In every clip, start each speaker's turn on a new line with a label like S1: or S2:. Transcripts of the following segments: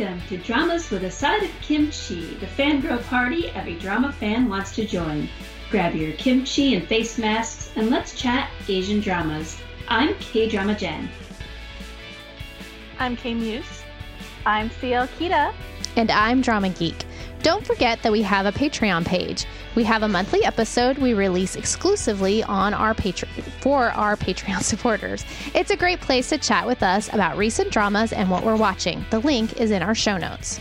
S1: Welcome to Dramas with a Side of Kimchi, the fangirl party every drama fan wants to join. Grab your kimchi and face masks and let's chat Asian dramas. I'm K Drama Jen.
S2: I'm K Muse.
S3: I'm CL Kita.
S4: And I'm Drama Geek. Don't forget that we have a Patreon page. We have a monthly episode we release exclusively on our Patreon for our Patreon supporters. It's a great place to chat with us about recent dramas and what we're watching. The link is in our show notes.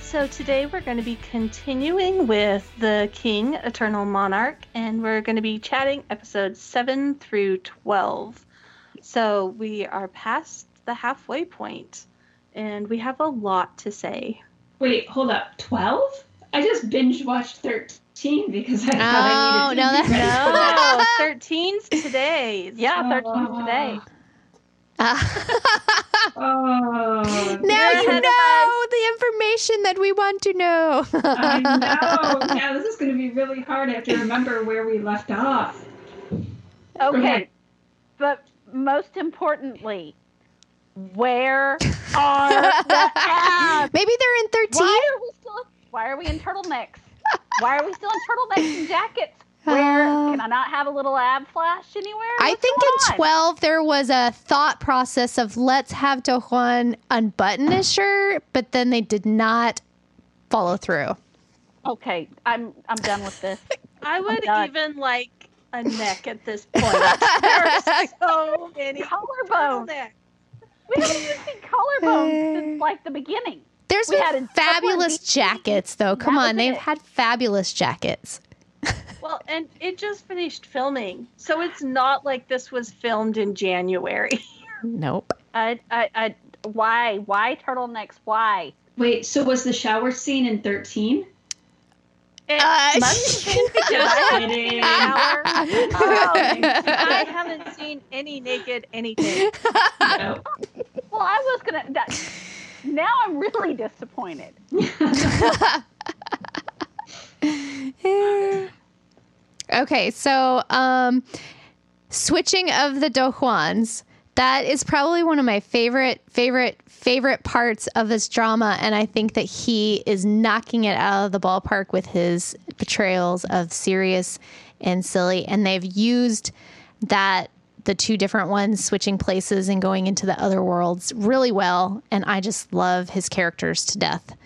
S2: So today we're going to be continuing with The King, Eternal Monarch, and we're going to be chatting episodes 7 through 12. So we are past the halfway point, and we have a lot to say.
S1: Wait, hold up. 12? I just binge watched 13 because I thought I needed oh, to Oh
S4: no,
S1: be
S4: that's-
S1: ready for
S2: No, 13's today.
S3: Yeah, 13 today.
S1: Oh,
S4: now
S2: You're
S4: you
S2: ahead
S4: know
S2: of
S4: the information that we want to know.
S1: I know. Yeah, this is going to be really hard. I have to remember where we left off.
S3: Okay.
S1: Okay.
S3: But most importantly, where are the abs?
S4: Maybe they're in 13.
S3: Why are we still why are we in turtlenecks? Why are we still in turtlenecks and jackets? Where
S4: Uh,
S3: can I not have a little ab flash anywhere?
S4: I think in
S3: on?
S4: 12 there was a thought process of let's have Dohwan unbutton his shirt, but then they did not follow through.
S3: Okay, I'm I'm done with this.
S2: I would even like a neck at this point. there are so many
S3: Collarbone.
S2: Turtlenecks.
S3: We haven't even seen collarbones since like the beginning.
S4: There's
S3: We
S4: been
S3: a
S4: fabulous jackets though. Come on, they've
S3: it.
S4: had fabulous jackets.
S2: Well, and it just finished filming, so it's not like this was filmed in January.
S4: Nope.
S3: I, I, I, why, why turtlenecks? Why?
S1: Wait, so was the shower scene in 13?
S2: It
S4: Uh,
S2: must have been because
S1: Just
S2: I haven't
S1: kidding.
S2: seen shower. I haven't seen any naked anything.
S1: No.
S3: Well, I was gonna. That, now I'm really disappointed.
S4: okay, so um switching of the Do Dohwans. That is probably one of my favorite favorite favorite parts of this drama and I think that he is knocking it out of the ballpark with his portrayals of serious and silly and they've used that the two different ones switching places and going into the other worlds really well and I just love his characters to death.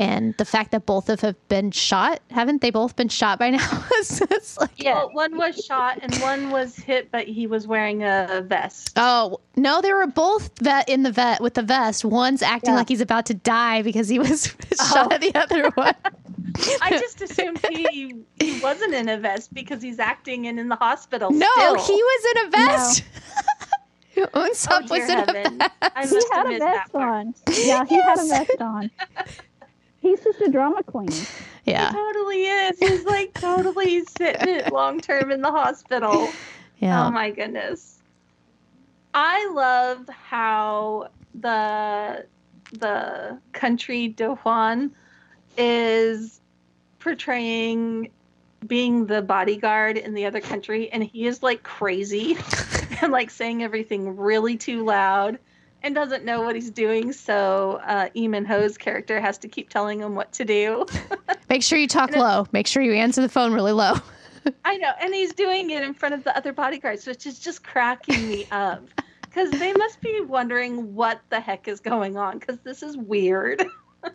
S4: And the fact that both of have been shot, haven't they both been shot by now? it's, it's like,
S3: Yeah.
S2: Well, one was shot and one was hit, but he was wearing a vest.
S4: oh no, they were both vet in the vet with the vest. One's acting
S3: Yeah.
S4: like he's about to die because he was shot oh. at the other one.
S2: I just assumed he, he wasn't in a vest because he's acting and in the hospital.
S4: No,
S2: still.
S4: he was in a vest. Eunseob
S2: Oh,
S4: was
S2: dear
S4: in a vest.
S2: I
S5: He
S2: must have
S5: had a vest on. Yeah, he had a vest on. He's just a drama queen.
S4: Yeah,
S2: He totally is. He's like totally sitting it long term in the hospital.
S4: yeah.
S2: Oh my goodness. I love how the the country Dohwan is portraying being the bodyguard in the other country and he is like crazy and like saying everything really too loud and doesn't know what he's doing so uh Lee Min-ho's character has to keep telling him what to do.
S4: Make sure you talk
S2: and
S4: low. Make sure you answer the phone really low.
S2: I know, and he's doing it in front of the other bodyguards, which is just cracking me up. Because they must be wondering what the heck is going on, because this is weird.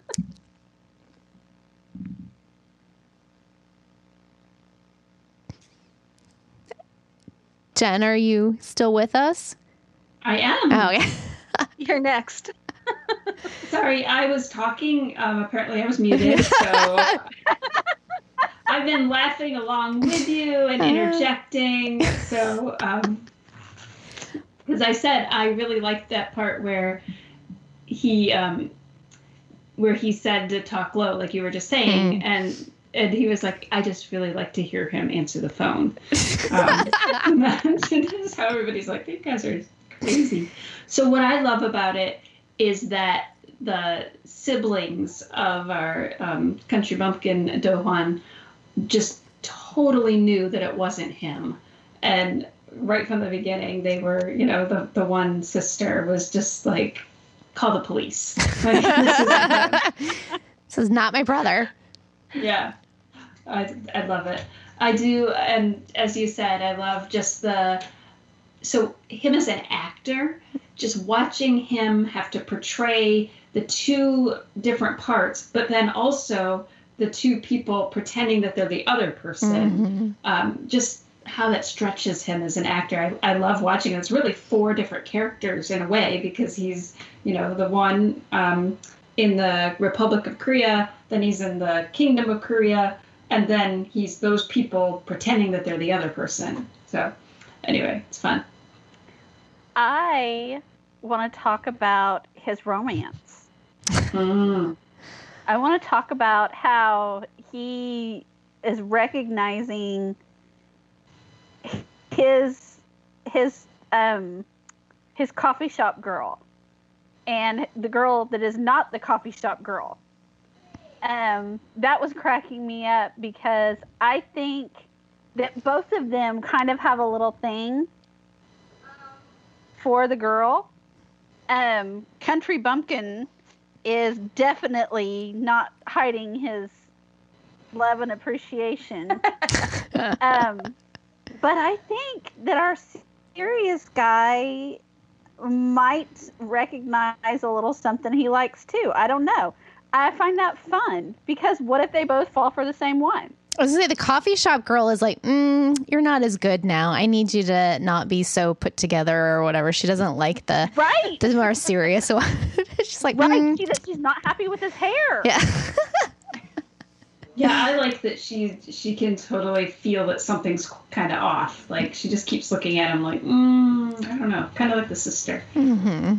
S4: Jen, are you still with us?
S1: I am.
S4: Oh, yeah.
S2: You're next.
S1: Sorry, I was talking. Um, apparently, I was muted. So I've been laughing along with you and interjecting. So, because I said I really liked that part where he, um, where he said to talk low, like you were just saying, and and he was like, I just really like to hear him answer the phone. Um, how everybody's like, you guys are crazy. So what I love about it is that the siblings of our um, country bumpkin Dohwan just totally knew that it wasn't him, and right from the beginning they were, you know, the the one sister was just like call the police. This is-
S4: this is not my brother.
S1: yeah, I, I love it. I do, and as you said, I love just the so him as an actor, just watching him have to portray the two different parts, but then also the two people pretending that they're the other person.
S4: Mhm.
S1: Um, just how that stretches him as an actor. I, I love watching it. It's really four different characters in a way because he's, you know, the one um, in the Republic of Korea, then he's in the Kingdom of Korea, and then he's those people pretending that they're the other person. So, anyway, it's fun.
S3: I want to talk about his romance.
S1: Mm.
S3: I want to talk about how he is recognizing his his um his coffee shop girl and the girl that is not the coffee shop girl. Um that was cracking me up because I think that both of them kind of have a little thing for the girl. Um Country Bumpkin is definitely not hiding his love and appreciation. um, but I think that our serious guy might recognize a little something he likes too. I don't know. I find that fun because what if they both fall for the same one?
S4: I was gonna say the coffee shop girl is like, mm, you're not as good now. I need you to not be so put together or whatever. She doesn't like the
S3: Right.
S4: the more serious one. She's like,
S3: Right.
S4: mm,
S3: She, that she's not happy with his hair.
S4: yeah.
S1: Yeah, I like that she she can totally feel that something's kind of off. Like she just keeps looking at him like, mm, I don't know, kind of like the sister.
S4: hmm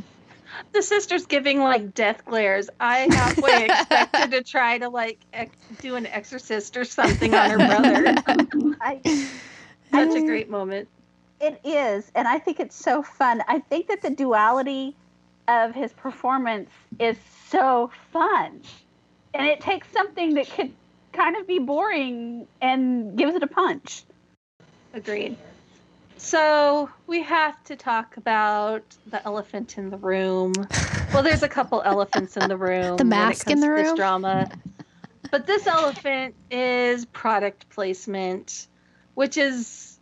S2: The sister's giving like death glares. I halfway expected to try to like ex- do an exorcist or something on her brother.
S3: I,
S2: Such a
S3: I-
S2: great moment.
S3: It is, and I think it's so fun. I think that the duality of his performance is so fun. And it takes something that could kind of be boring and gives it a punch.
S2: Agreed. So we have to talk about the elephant in the room. Well, there's a couple elephants in the room.
S4: The mask in the room?
S2: This drama. But this elephant is product placement, which is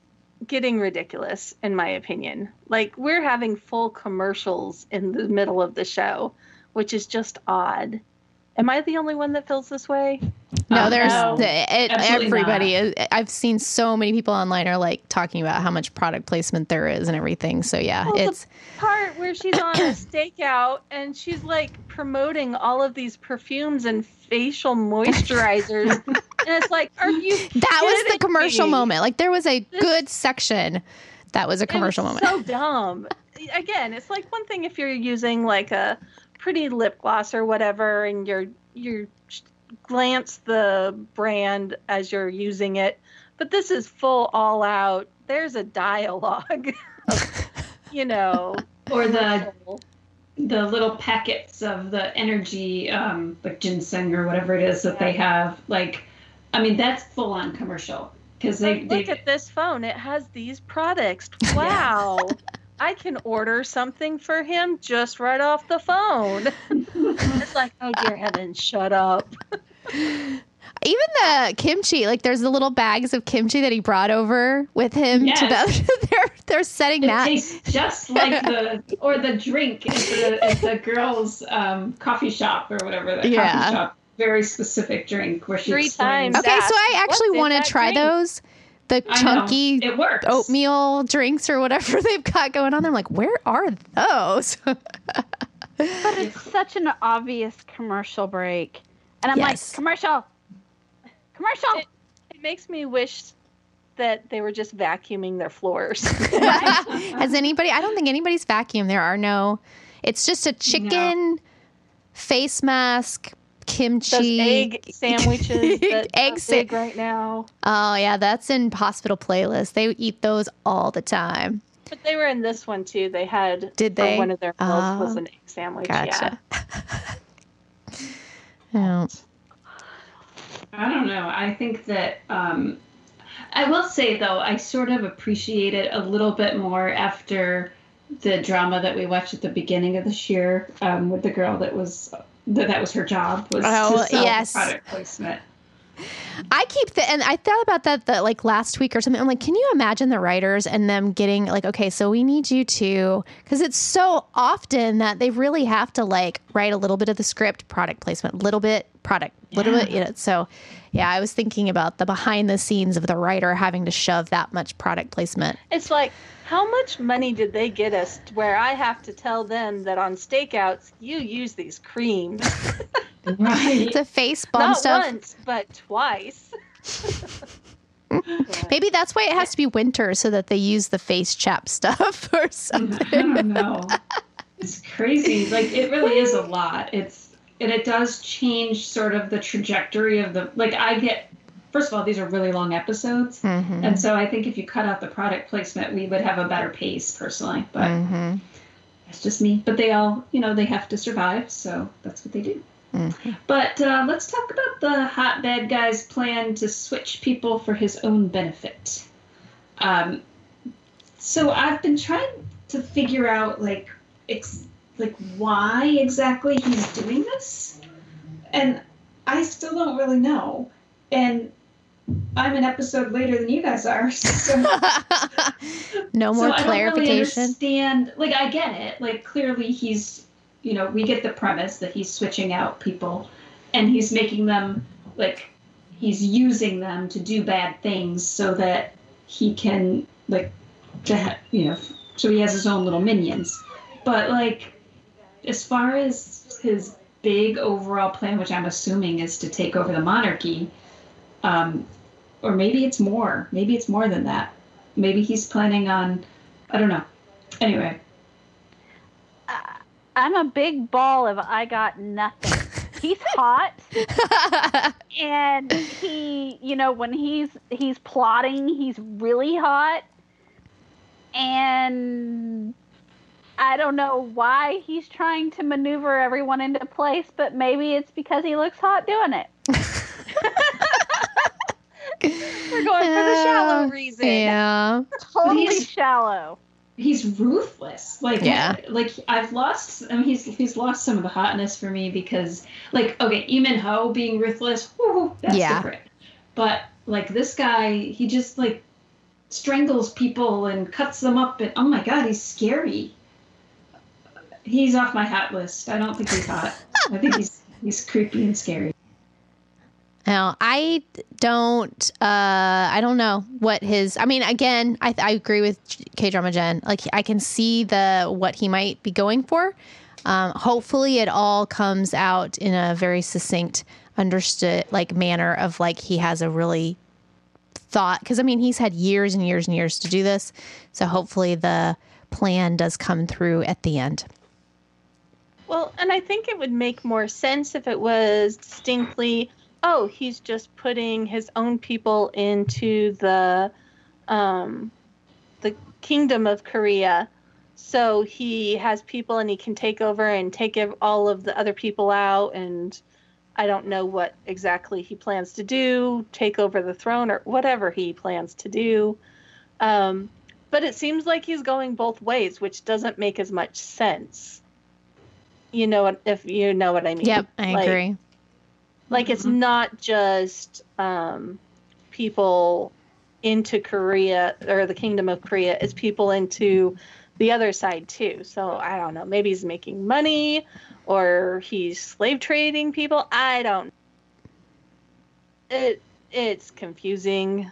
S2: getting ridiculous in my opinion. Like we're having full commercials in the middle of the show, which is just odd. Am I the only one that feels this way?
S4: No,
S1: Uh,
S4: there's
S1: no,
S4: the, it, everybody. Is, I've seen so many people online are like talking about how much product placement there is and everything. So yeah,
S2: Well, the-
S4: it's
S2: part where she's on a stakeout and she's like promoting all of these perfumes and facial moisturizers. and it's like, are you
S4: that was the commercial
S2: me?
S4: moment. Like there was a
S2: This-
S4: good section that was a
S2: It was
S4: commercial moment.
S2: So dumb. Again, it's like one thing if you're using like a pretty lip gloss or whatever, and you're you're glance the brand as you're using it, but this is full all out. There's a dialogue, of, you know,
S1: Or the the little packets of the energy, um, like ginseng or whatever it is that they have. Like, I mean, that's full on commercial because they, they
S2: look at this phone. It has these products. Wow. I can order something for him just right off the phone. it's like, oh dear heavens, shut up.
S4: Even the kimchi, like there's the little bags of kimchi that he brought over with him to the they're they're setting
S1: it
S4: that.
S1: tastes just like the or the drink at the, at the girls' um, coffee shop or whatever the
S4: Yeah.
S1: coffee shop. Very specific drink where she
S2: Three
S1: explains-
S2: times.
S4: Okay, so I actually want to try
S2: drink?
S4: those. The chunky
S1: It works.
S4: oatmeal drinks or whatever they've got going on there. I'm like, where are those?
S3: But it's such an obvious commercial break. And I'm
S4: Yes.
S3: like, commercial! Commercial!
S2: It- It makes me wish that they were just vacuuming their floors.
S4: Has anybody? I don't think anybody's vacuumed. There are no. It's just a chicken face mask, kimchi,
S2: Those egg sandwiches that
S4: egg
S2: are
S4: sa-
S2: big right now.
S4: Oh yeah, that's in hospital playlist. They eat those all the time.
S2: But they were in this one too. They had
S4: Did
S2: for
S4: they?
S2: one of their meals was
S4: Oh,
S2: an egg sandwich.
S4: Gotcha.
S2: Yeah.
S4: Yeah.
S1: I don't know. I think that um, I will say though, I sort of appreciate it a little bit more after the drama that we watched at the beginning of this year um, with the girl that was that that was her job was
S4: Oh,
S1: to sell
S4: yes.
S1: product placement.
S4: I keep the and I thought about that the like last week or something. I'm like, can you imagine the writers and them getting like, okay, so we need you to because it's so often that they really have to like write a little bit of the script, product placement, little bit product, little bit, you know. So yeah, I was thinking about the behind the scenes of the writer having to shove that much product placement.
S2: It's like, how much money did they get us where I have to tell them that on stakeouts you use these creams?
S1: Right.
S4: The face balm
S2: Not
S4: stuff.
S2: once, but twice.
S4: Maybe that's why it has to be winter so that they use the face chap stuff or something.
S1: I don't know. It's crazy. Like it really is a lot. It's and it does change sort of the trajectory of the like I get first of all, these are really long episodes.
S4: Mhm.
S1: And so I think if you cut out the product placement, we would have a better pace personally. But
S4: Mhm.
S1: that's just me. But they all, you know, they have to survive, so that's what they do.
S4: Mhm.
S1: But uh, let's talk about the hot bad guy's plan to switch people for his own benefit. Um, so I've been trying to figure out like ex- like why exactly he's doing this, and I still don't really know. And I'm an episode later than you guys are, so
S4: no more
S1: so I don't really understand. Like I get it. Like clearly he's, you know, we get the premise that he's switching out people, and he's making them like he's using them to do bad things so that he can like to ha- you know so he has his own little minions. But like as far as his big overall plan, which I'm assuming is to take over the monarchy, um, or maybe it's more. Maybe it's more than that. Maybe he's planning on, I don't know. Anyway,
S3: I'm a big ball of I got nothing. He's hot and he, you know, when he's he's plotting, he's really hot. And I don't know why he's trying to maneuver everyone into place, but maybe it's because he looks hot doing it.
S2: We're going for the shallow reason.
S4: yeah.
S3: Totally
S1: He's-
S3: shallow.
S1: He's ruthless. Like,
S4: Yeah.
S1: like I've lost. I mean, he's he's lost some of the hotness for me because, like, okay, Lee Min-ho being ruthless, whoo, that's
S4: Yeah.
S1: different. But like this guy, he just like strangles people and cuts them up, and oh my god, he's scary. He's off my hot list. I don't think he's hot. I think he's he's creepy and scary.
S4: Now, I don't, uh, I don't know what his, I mean, again, I, I agree with K Drama Jen. Like, I can see the, what he might be going for. Um, hopefully it all comes out in a very succinct, understood, like, manner of like, he has a really thought, cause I mean, he's had years and years and years to do this. So hopefully the plan does come through at the end.
S2: Well, and I think it would make more sense if it was distinctly, oh, he's just putting his own people into the um, the kingdom of Korea. So he has people and he can take over and take all of the other people out and I don't know what exactly he plans to do, take over the throne or whatever he plans to do. Um, but it seems like he's going both ways, which doesn't make as much sense. You know what if you know what I mean.
S4: Yep, I
S2: Like-
S4: agree.
S2: Like it's
S1: Mhm.
S2: not just um, people into Korea or the kingdom of Korea, it's people into the other side too. So I don't know. Maybe he's making money or he's slave trading people. I don't it it's confusing.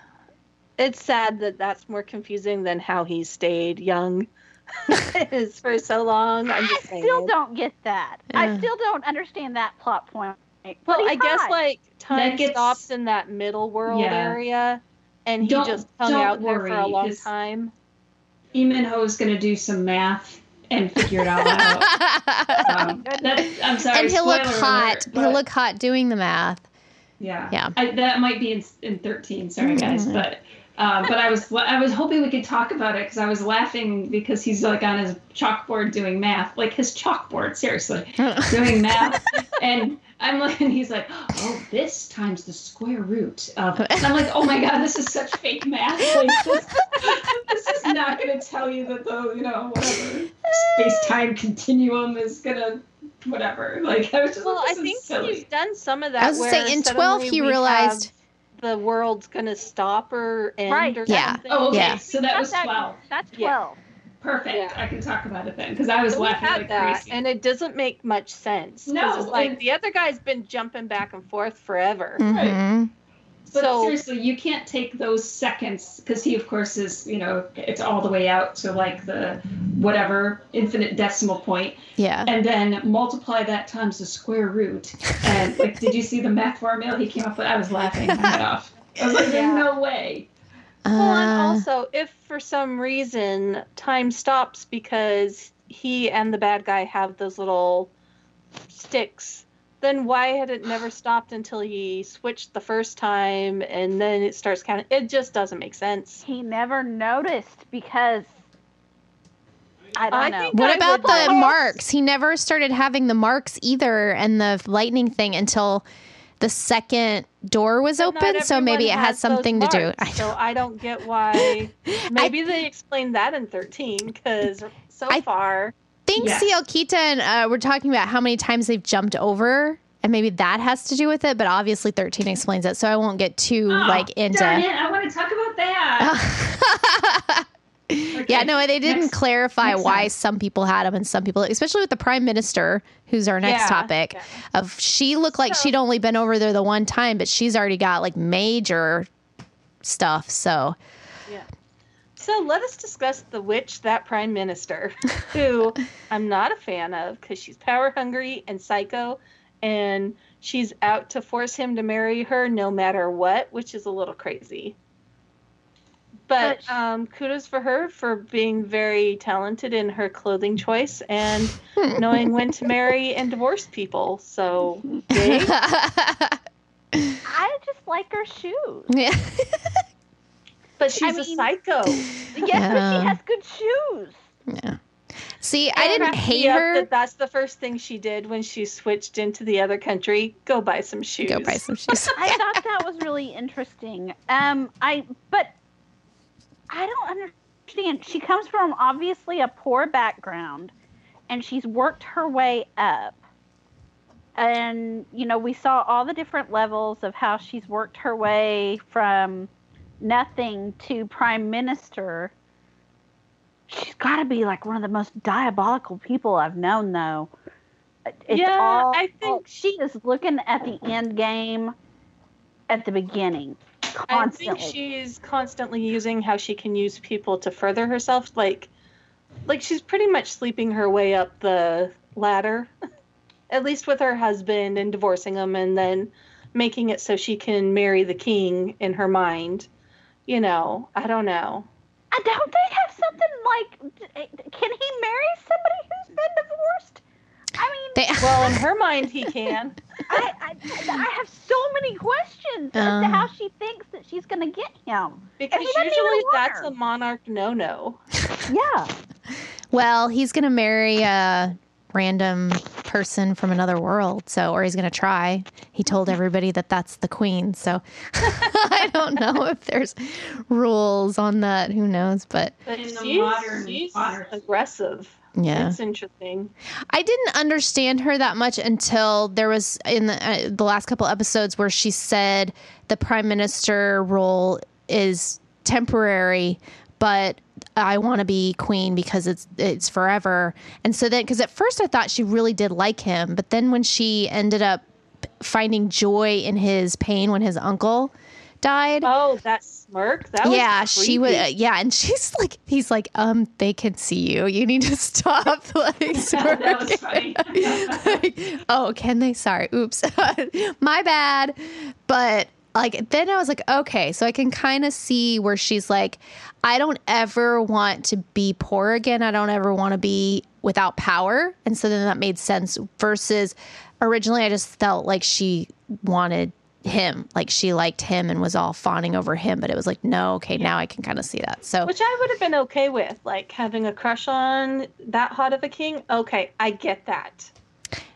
S2: It's sad that that's more confusing than how he stayed young is for so long. I'm just saying.
S3: still don't get that. I still don't understand that plot point. But
S2: Well,
S3: he's
S2: I guess like time
S1: gets-
S2: stops in that middle world
S1: Yeah.
S2: area, and he
S1: Don't-
S2: just hung
S1: don't
S2: out there for a long time.
S1: Lee Min-ho is going to do some math and figure it all out. Um, that, I'm sorry.
S4: and he'll look hot.
S1: alert,
S4: he'll look hot doing the math.
S1: Yeah.
S4: Yeah.
S1: I, that might be in, in 13. Sorry, guys,
S4: Mhm.
S1: but uh, but I was I was hoping we could talk about it because I was laughing because he's like on his chalkboard doing math, like his chalkboard, seriously, doing math, and I'm like, and he's like, oh, this times the square root of, and I'm like, oh my god, this is such fake math. Like, this, this is not going to tell tell you that the you know whatever space time continuum is gonna whatever. Like I was just
S2: Well,
S1: like,
S2: I think
S1: silly.
S2: he's done some of that.
S4: I was gonna say, in 12 he realized-
S2: have the world's gonna stop or end
S3: Right.
S2: or
S4: Yeah.
S2: something.
S1: Oh, okay.
S4: Yeah.
S1: So that was
S3: That's
S1: twelve.
S3: That's
S2: Yeah.
S3: 12.
S1: Perfect.
S2: Yeah.
S1: I can talk about it then because I was
S2: So we
S1: laughing
S2: had
S1: like
S2: that,
S1: crazy.
S2: and it doesn't make much sense. 'cause
S1: No,
S2: it's like
S1: and-
S2: the other guy's been jumping back and forth forever.
S4: Mhm.
S1: But
S2: so
S1: seriously, you can't take those seconds because he, of course, is you know it's all the way out to like the whatever infinite decimal point,
S4: Yeah.
S1: and then multiply that times the square root. And like, did you see the math formula he came up with? I was laughing my head off. I was like, "There's
S2: Yeah.
S1: no way."
S2: Well, and
S4: Uh,
S2: also, if for some reason time stops because he and the bad guy have those little sticks, then why had it never stopped until he switched the first time and then it starts counting? It just doesn't make sense.
S3: He never noticed because I don't
S2: I
S3: know.
S2: think-
S4: what
S2: I
S4: about the
S2: like-
S4: marks? He never started having the marks either and the lightning thing until the second door was
S2: But
S4: open. So maybe it has
S2: those
S4: something to do.
S2: marks, so I don't get why. Maybe they explained that in 13 because so
S4: I-
S2: far.
S4: think
S1: Yes.
S4: CL Keaton, uh, we're talking about how many times they've jumped over, and maybe that has to do with it. But obviously, thirteen explains it, so I won't get too
S1: Oh,
S4: like into.
S1: Darn it! I want to talk about that.
S4: yeah, no, they didn't
S1: next-
S4: clarify
S1: next
S4: why
S1: time.
S4: some people had them and some people, especially with the prime minister, who's our next
S2: Yeah,
S4: topic.
S2: yeah.
S4: Of she looked like
S2: So-
S4: she'd only been over there the one time, but she's already got like major stuff. So yeah.
S2: So let us discuss the witch, that prime minister, who I'm not a fan of because she's power hungry and psycho, and she's out to force him to marry her no matter what, which is a little crazy. But
S3: But-
S2: um, kudos for her for being very talented in her clothing choice and knowing when to marry and divorce people. So.
S3: I just like her shoes.
S4: yeah.
S2: but she's a
S3: mean-
S2: psycho.
S3: Yes, but
S4: Yeah.
S3: she has good shoes.
S4: yeah. See, I didn't
S2: cracked
S4: hate her.
S2: That that's the first thing she did when she switched into the other country. Go buy some shoes.
S4: Go buy some shoes.
S3: I thought that was really interesting. Um, I but I don't understand. She comes from obviously a poor background, and she's worked her way up. And you know, we saw all the different levels of how she's worked her way from nothing to prime minister. She's got to be like one of the most diabolical people I've known, though. It's
S2: Yeah,
S3: all,
S2: I think-
S3: she is looking at the end game at the beginning
S2: I think she's constantly using how she can use people to further herself. Like, like she's pretty much sleeping her way up the ladder, at least with her husband, and divorcing him, and then making it so she can marry the king in her mind. You know, I don't know.
S3: I don't they have something like? Can he marry somebody who's been divorced? I mean,
S4: They,
S2: Well, in her mind, he can.
S3: I, I, I have so many questions as to
S4: Um.
S3: how she thinks that she's going to get him.
S2: Because
S3: he doesn't even
S2: usually that's
S3: her.
S2: a monarch no no.
S3: Yeah.
S4: well, he's gonna marry a random person from another world, so or he's gonna try. He told everybody that that's the queen. So I don't know if there's rules on that. Who knows? But
S2: But
S1: In the
S2: she's,
S1: modern-
S2: she's
S1: modern-
S2: aggressive.
S4: Yeah.
S2: It's interesting.
S4: I didn't understand her that much until there was in the, uh, the last couple episodes where she said the prime minister role is temporary, but I want to be queen because it's it's forever. And so then, because at first I thought she really did like him, but then when she ended up finding joy in his pain when his uncle died,
S2: Oh, that smirk. That was
S4: yeah, she would. Uh, yeah, and she's like, he's like, um, they can see you. You need to stop. like,
S1: that was funny.
S4: Like, oh, can they? Sorry, oops, my bad. But like, then I was like, okay, so I can kind of see where she's like, I don't ever want to be poor again. I don't ever want to be without power, and so then that made sense. Versus originally, I just felt like she wanted him like she liked him and was all fawning over him but it was like no okay now i can kind of see that so
S2: Which I would have been okay with, like having a crush on that hot of a king. Okay, I get that.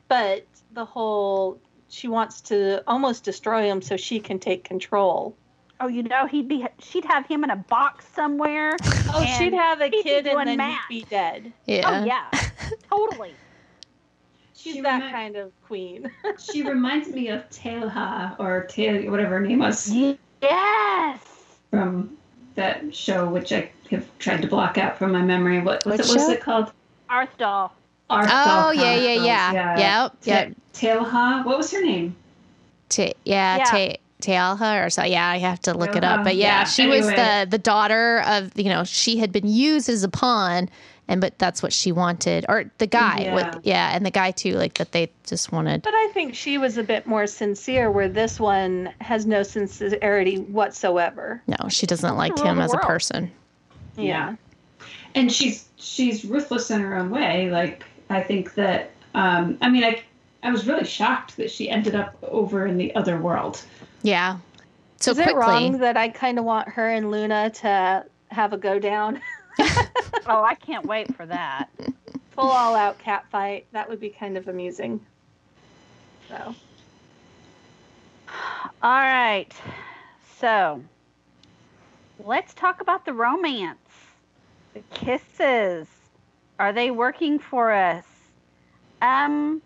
S2: But the whole she wants to almost destroy him so she can take control.
S3: Oh, you know, he'd be she'd have him in a box somewhere.
S2: Oh, she'd have a kid
S3: doing
S2: and then
S3: math.
S2: he'd be dead.
S4: Yeah.
S3: Oh yeah, totally.
S2: She's
S1: She
S2: that
S1: remi-
S2: kind of queen.
S1: She reminds me of Taealha or Tail, whatever her name was
S3: Yes.
S1: from that show, which I have tried to block out from my memory. What
S4: was
S1: it, what's it called?
S3: Arthdal.
S1: Arth
S4: Oh
S1: yeah,
S4: yeah, yeah,
S1: Chronicles,
S4: yeah, Yep. Yep.
S1: Ta- Taealha. What was her name?
S4: Ta- yeah,
S3: Yeah.
S4: Ta- Taealha or so. Yeah, I have to look it up. But um, yeah,
S1: yeah,
S4: she was the the daughter of you know she had been used as a pawn, and but that's what she wanted, or the guy.
S1: Yeah.
S4: With, yeah, and the guy too, like that they just wanted.
S2: But I think she was a bit more sincere, where this one has no sincerity whatsoever.
S4: No, she doesn't like him
S3: the
S4: as a
S3: world.
S4: person.
S1: Yeah. And she's she's ruthless in her own way. Like I think that um, I mean I I was really shocked that she ended up over in the other world.
S4: Yeah. So
S2: Is
S4: quickly.
S2: it wrong that I kind of want her and Luna to have a go down,
S3: Oh, I can't wait for that.
S2: full all out cat fight? That would be kind of amusing. So
S3: All right. So let's talk about the romance. The kisses. Are they working for us? Um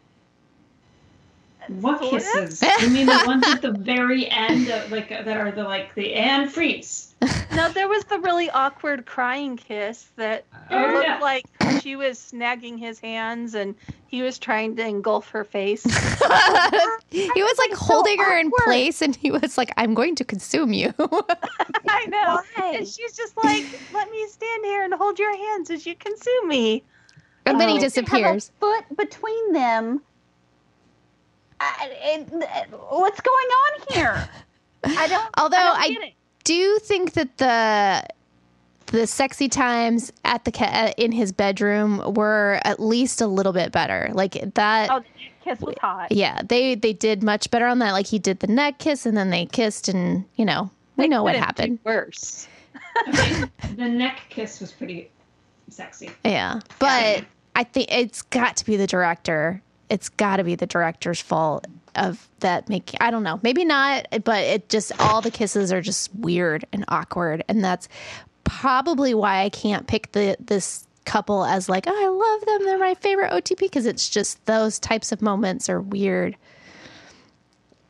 S1: What kisses? you mean the ones at the very end, of, like that are the like the and freeze?
S2: No, there was the really awkward crying kiss that
S1: Oh,
S2: looked
S1: yeah.
S2: like she was snagging his hands and he was trying to engulf her face.
S4: he was like
S3: so
S4: holding her in place, and he was like, "I'm going to consume you."
S2: I know.
S3: Why?
S2: And she's just like, let me stand here and hold your hands as you consume me.
S4: and then he
S3: They
S2: Oh.
S3: have a
S4: disappears.
S3: foot between them. I, it, uh, what's going on here? I don't.
S4: Although
S3: I, don't
S4: I
S3: get it.
S4: do think that the the sexy times at the ca- uh, in his bedroom were at least a little bit better. Like that.
S3: Oh, kiss was hot.
S4: Yeah, they they did much better on that. Like he did the neck kiss, and then they kissed, and you know we
S2: They
S4: know what happened.
S2: Worse.
S1: The neck kiss was pretty sexy.
S4: Yeah, but I think it's got to be the director. It's got to be the director's fault of that make I don't know. Maybe not, but it just all the kisses are just weird and awkward, and that's probably why I can't pick the this couple as like oh, I love them. They're my favorite OTP because it's just those types of moments are weird.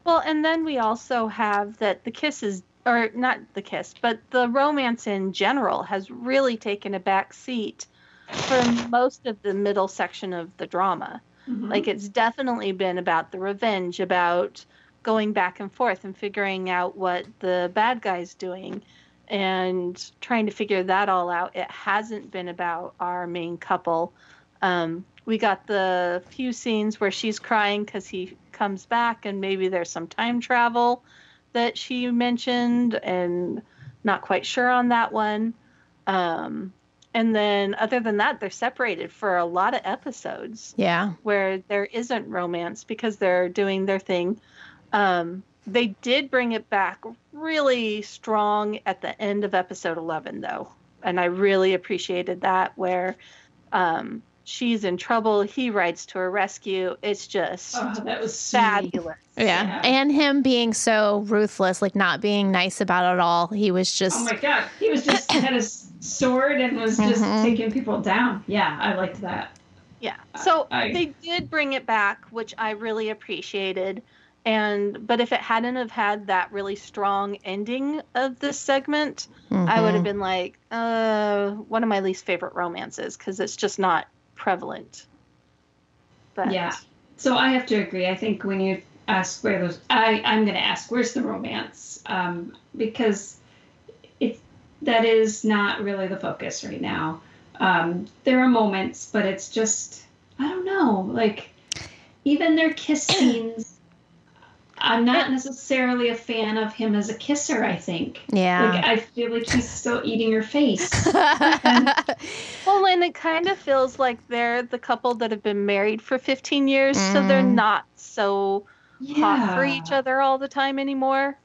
S2: Well, and then we also have that the kisses or not the kiss, but the romance in general has really taken a back seat for most of the middle section of the drama.
S1: Mhm.
S2: Like it's definitely been about the revenge, about going back and forth and figuring out what the bad guy's doing and trying to figure that all out. It hasn't been about our main couple. Um, we got the few scenes where she's crying because he comes back and maybe there's some time travel that she mentioned and not quite sure on that one. Um, and then other than that, they're separated for a lot of episodes
S4: Yeah,
S2: where there isn't romance because they're doing their thing. Um, they did bring it back really strong at the end of episode 11, though. And I really appreciated that, where um, she's in trouble. He rides to her rescue. It's just
S1: Oh, that was
S2: fabulous.
S4: yeah,
S1: Yeah.
S4: and him being so ruthless, like not being nice about it all. He was just
S1: Oh my god, he was just had his sword and was just
S4: Mhm.
S1: taking people down. Yeah, I liked that.
S2: Yeah. So
S1: I-
S2: they did bring it back, which I really appreciated. And but if it hadn't have had that really strong ending of this segment, I would have
S4: Mhm.
S2: been like, uh, one of my least favorite romances because it's just not prevalent. But
S1: Yeah. So I have to agree. I think when you ask where those, I I'm going to ask where's the romance, um, because it that is not really the focus right now. Um, there are moments, but it's just I don't know. Like even their kiss scenes, I'm not necessarily a fan of him as a kisser. I think.
S4: Yeah. Like.
S1: I feel like he's still eating her face.
S2: well, and it kind of feels like they're the couple that have been married for 15 years, so they're
S4: Mhm.
S2: not so hot for each other all the time anymore.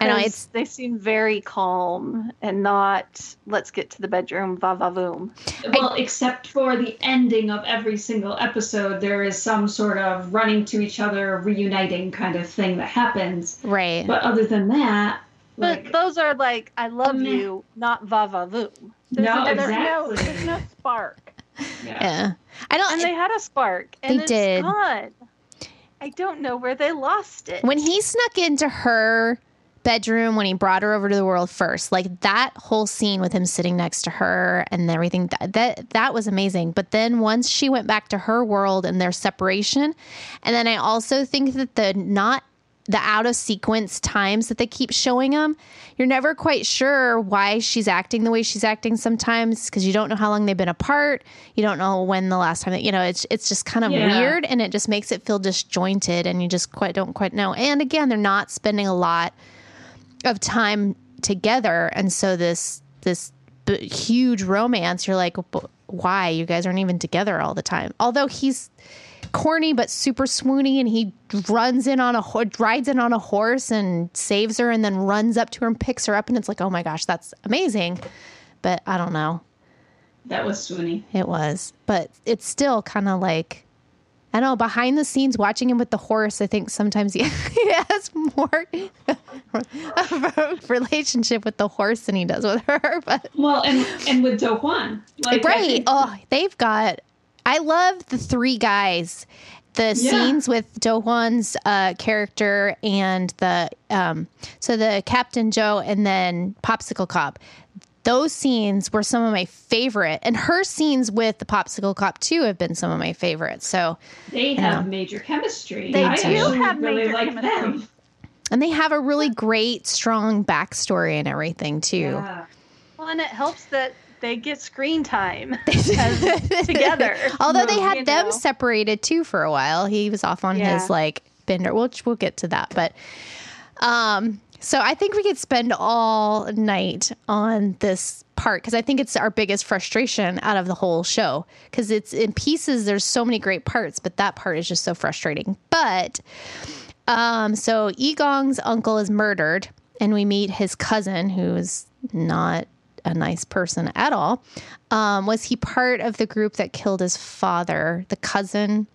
S4: I know
S2: 'Cause
S4: it's
S2: they seem very calm and not let's get to the bedroom va va voom.
S1: Well, except for the ending of every single episode, there is some sort of running to each other, reuniting kind of thing that happens.
S4: right.
S1: But other than that,
S2: But
S1: Like,
S2: those are like I love
S1: Meh.
S2: you, not va va voom. There's
S1: No,
S2: a
S3: there's
S2: difference.
S3: no there's no spark.
S1: yeah.
S4: Yeah. I don't.
S2: And they had a spark, and
S4: They
S2: it's
S4: did.
S2: gone. I don't know where they lost it.
S4: when he snuck into her bedroom when he brought her over to the world first. Like that whole scene with him sitting next to her and everything that that, that was amazing. But then once she went back to her world and their separation and then i also think that the not the out of sequence times that they keep showing them you're never quite sure why she's acting the way she's acting sometimes because you don't know how long they've been apart. You don't know when the last time that you know it's it's just kind of
S1: Yeah.
S4: weird and it just makes it feel disjointed and you just quite don't quite know. And again they're not spending a lot of time together. And so this this b- huge romance you're like "B- why? You guys aren't even together all the time. Although he's corny but super swoony and he runs in on a ho- rides in on a horse and saves her and then runs up to her and picks her up and it's like oh my gosh that's amazing. But i don't know.
S1: That was swoony.
S4: it was. But it's still kind of like I don't know behind the scenes watching him with the horse. I think sometimes he, he has more of a relationship with the horse than he does with her. But
S1: Well, and and with Dohwan, like
S4: right,
S1: think-
S4: oh, they've got. I love the three guys. The
S1: Yeah.
S4: scenes with Dohwan's uh, character and the um, so the Captain Joe and then Popsicle Cop. Those scenes were some of my favorite, and her scenes with the Popsicle Cop too have been some of my favorites. So
S1: they
S4: Yeah.
S1: have major chemistry.
S4: They
S1: I
S4: do
S3: have
S1: really
S3: major
S1: like
S3: chemistry.
S1: them.
S4: And they have a really great, strong backstory and everything too.
S1: Yeah.
S2: well, and it helps that they get screen time together.
S4: Although they had them
S2: know.
S4: separated too for a while. He was off on
S2: Yeah.
S4: his like bender. We'll we'll get to that, but um, so I think we could spend all night on this part because I think it's our biggest frustration out of the whole show because it's in pieces. There's so many great parts, but that part is just so frustrating. But um, so Lee Gon's uncle is murdered, and we meet his cousin, who is not a nice person at all. Um, was he part of the group that killed his father? The cousin?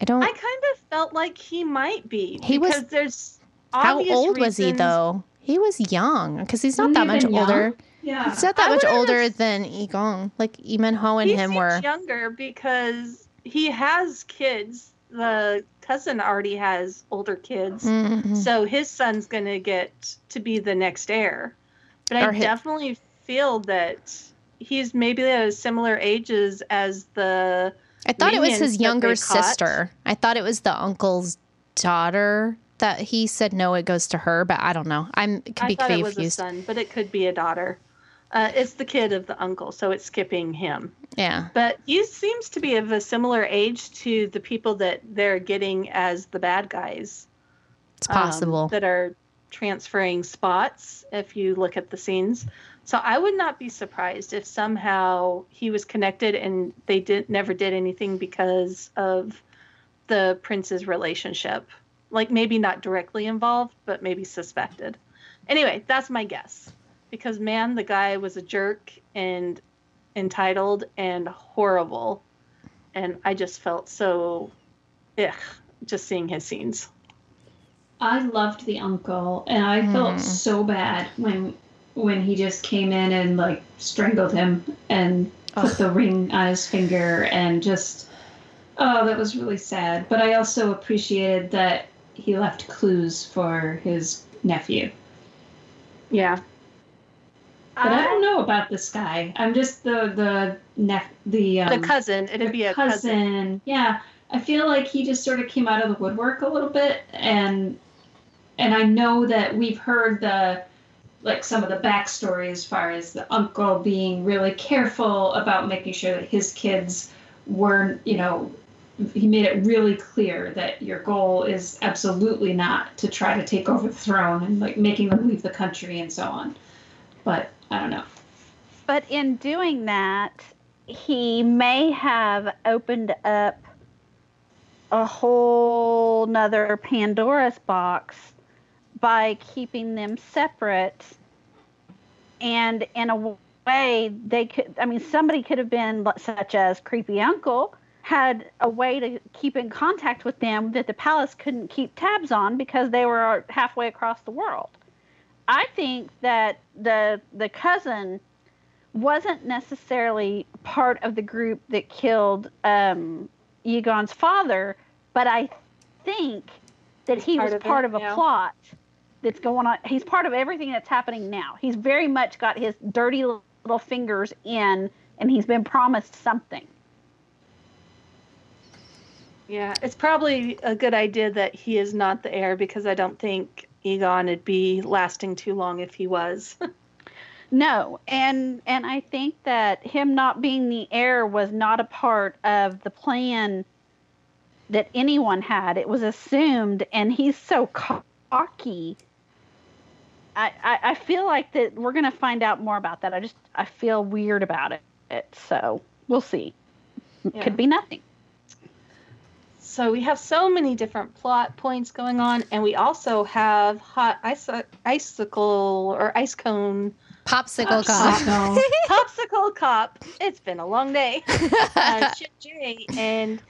S4: I don't.
S2: I kind of felt like he might be.
S4: He was-
S2: because there's
S4: how old was he though? He was young because he's not that much
S1: young?
S4: older.
S1: Yeah.
S4: He's not that
S2: I
S4: much older
S2: just-
S4: than Lee Gon. Like Lee Min-ho and him were.
S2: younger because he has kids. The cousin already has older kids,
S4: Mhm.
S2: so his son's gonna get to be the next heir. But I
S4: Or
S2: definitely feel that he's maybe at a similar ages as the
S4: I thought it was his younger sister. I thought it was the uncle's daughter that he said no, it goes to her, but I don't know. I'm could
S2: I
S4: be
S2: thought it was a
S4: confused.
S2: son, but it could be a daughter. Uh, it's the kid of the uncle, so it's skipping him.
S4: Yeah.
S2: But he seems to be of a similar age to the people that they're getting as the bad guys.
S4: It's
S2: um,
S4: possible.
S2: that are transferring spots if you look at the scenes. So I would not be surprised if somehow he was connected and they did never did anything because of the prince's relationship. Like maybe not directly involved, but maybe suspected. Anyway, that's my guess. Because man, the guy was a jerk and entitled and horrible. And I just felt so ugh, just seeing his scenes.
S1: I loved the uncle, and I felt
S4: Hmm.
S1: so bad when when he just came in and like strangled him and put
S4: Ugh.
S1: the ring on his finger and just oh that was really sad. But I also appreciated that he left clues for his nephew.
S2: Yeah.
S1: But I don't know about this guy. I'm just the the nep the um,
S2: the cousin. It'd be a cousin.
S1: Yeah, I feel like he just sort of came out of the woodwork a little bit, and and I know that we've heard the like some of the backstory as far as the uncle being really careful about making sure that his kids weren't, you know, he made it really clear that your goal is absolutely not to try to take over the throne and like making them leave the country and so on. But I don't know.
S3: But in doing that, he may have opened up a whole nother Pandora's box by keeping them separate. And in a way, they could, I mean, somebody could have been, such as Creepy Uncle, had a way to keep in contact with them that the palace couldn't keep tabs on because they were halfway across the world. I think that the the cousin wasn't necessarily part of the group that killed um, Lee Gon's father, but I think that he
S2: Part
S3: was
S2: of
S3: part
S2: it,
S3: of a
S2: yeah.
S3: plot that's going on. He's part of everything that's happening now. He's very much got his dirty little fingers in, and he's been promised something.
S2: Yeah, it's probably a good idea that he is not the heir because I don't think Lee Gon would be lasting too long if he was.
S3: No, and and I think that him not being the heir was not a part of the plan that anyone had. It was assumed, and he's so cocky. I, I, I feel like that we're gonna find out more about that. I just I feel weird about it. so we'll see.
S2: Yeah.
S3: Could be nothing.
S2: So we have so many different plot points going on, and we also have hot ice, icicle or ice cone
S4: Popsicle cop.
S2: Popsicle cop. It's been a long day. Uh, Chip J, and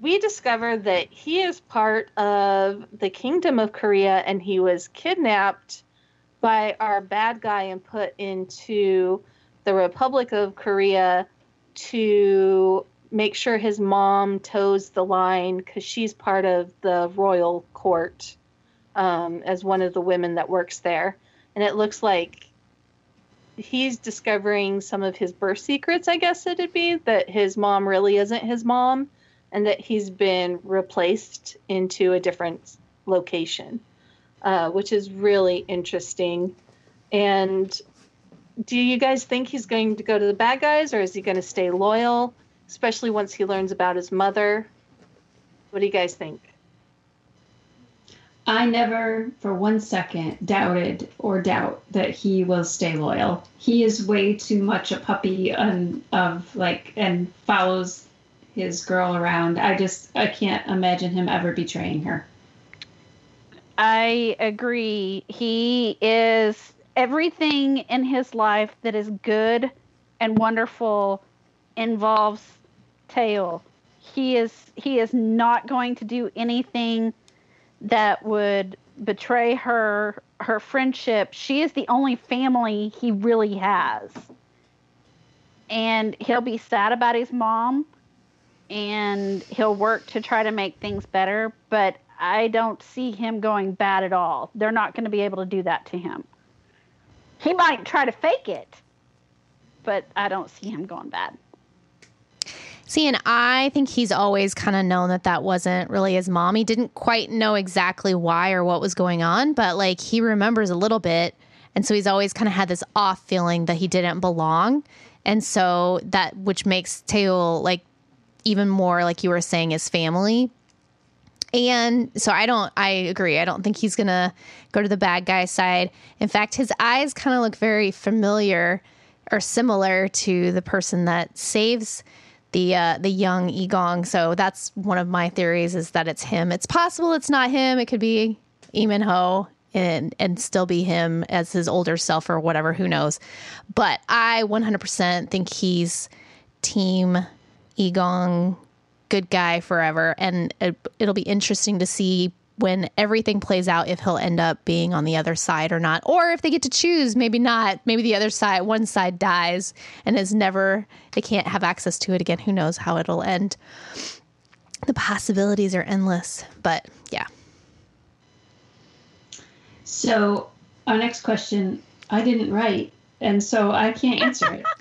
S2: we discover that he is part of the Kingdom of Korea, and he was kidnapped by our bad guy and put into the Republic of Korea to make sure his mom toes the line because she's part of the royal court um, as one of the women that works there. And it looks like he's discovering some of his birth secrets, I guess it'd be that his mom really isn't his mom and that he's been replaced into a different location, uh, which is really interesting. And do you guys think he's going to go to the bad guys or is he going to stay loyal, especially once he learns about his mother? What do you guys think?
S1: I never for one second doubted or doubt that he will stay loyal. He is way too much a puppy and of like and follows his girl around. I just I can't imagine him ever betraying her.
S3: I agree. He is everything in his life that is good and wonderful involves Tail. He is he is not going to do anything that would betray her her friendship. She is the only family he really has. And he'll be sad about his mom and he'll work to try to make things better, but I don't see him going bad at all. They're not going to be able to do that to him. He might try to fake it, but I don't see him going bad.
S4: See, and I think he's always kind of known that that wasn't really his mom. He didn't quite know exactly why or what was going on, but like he remembers a little bit. And so he's always kind of had this off feeling that he didn't belong. And so that, which makes Tae-eul like even more, like you were saying, his family. And so I don't, I agree. I don't think he's going to go to the bad guy side. In fact, his eyes kind of look very familiar or similar to the person that saves the uh, the young Lee Gon. So that's one of my theories is that it's him. It's possible it's not him. It could be Lee Min-ho and and still be him as his older self or whatever. Who knows? But I 100% think he's team Lee Gon, good guy forever, and it, it'll be interesting to see when everything plays out if he'll end up being on the other side or not. Or if they get to choose maybe not. Maybe the other side one side dies and is never they can't have access to it again. Who knows how it'll end. The possibilities are endless but yeah.
S1: So our next question, I didn't write, and so I can't answer it.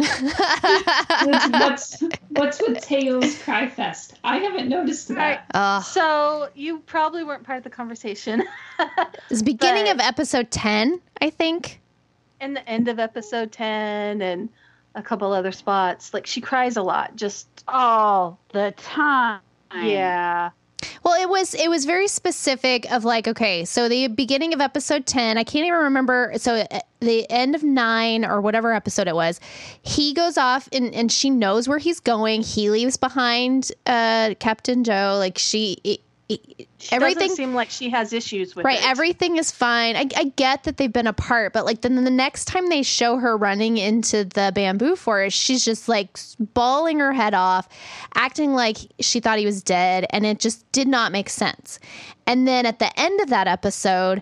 S1: what's, what's what's with Tae-eul's cry fest? I haven't noticed that.
S4: uh,
S2: So you probably weren't part of the conversation.
S4: it's beginning
S2: But-
S4: of episode 10 i think
S2: And the end of episode 10 and a couple other spots like she cries a lot just
S3: All the time.
S2: yeah
S4: Well, it was it was very specific of like okay, so the beginning of episode 10, I can't even remember so uh, the end of 9 or whatever episode it was. He goes off and and she knows where he's going. He leaves behind uh Captain Joe like she
S2: she
S4: everything
S2: seem like she has issues with
S4: Right,
S2: it.
S4: everything is fine. I, I get that they've been apart, but like then the next time they show her running into the bamboo forest, she's just like bawling her head off, acting like she thought he was dead, and it just did not make sense. And then at the end of that episode,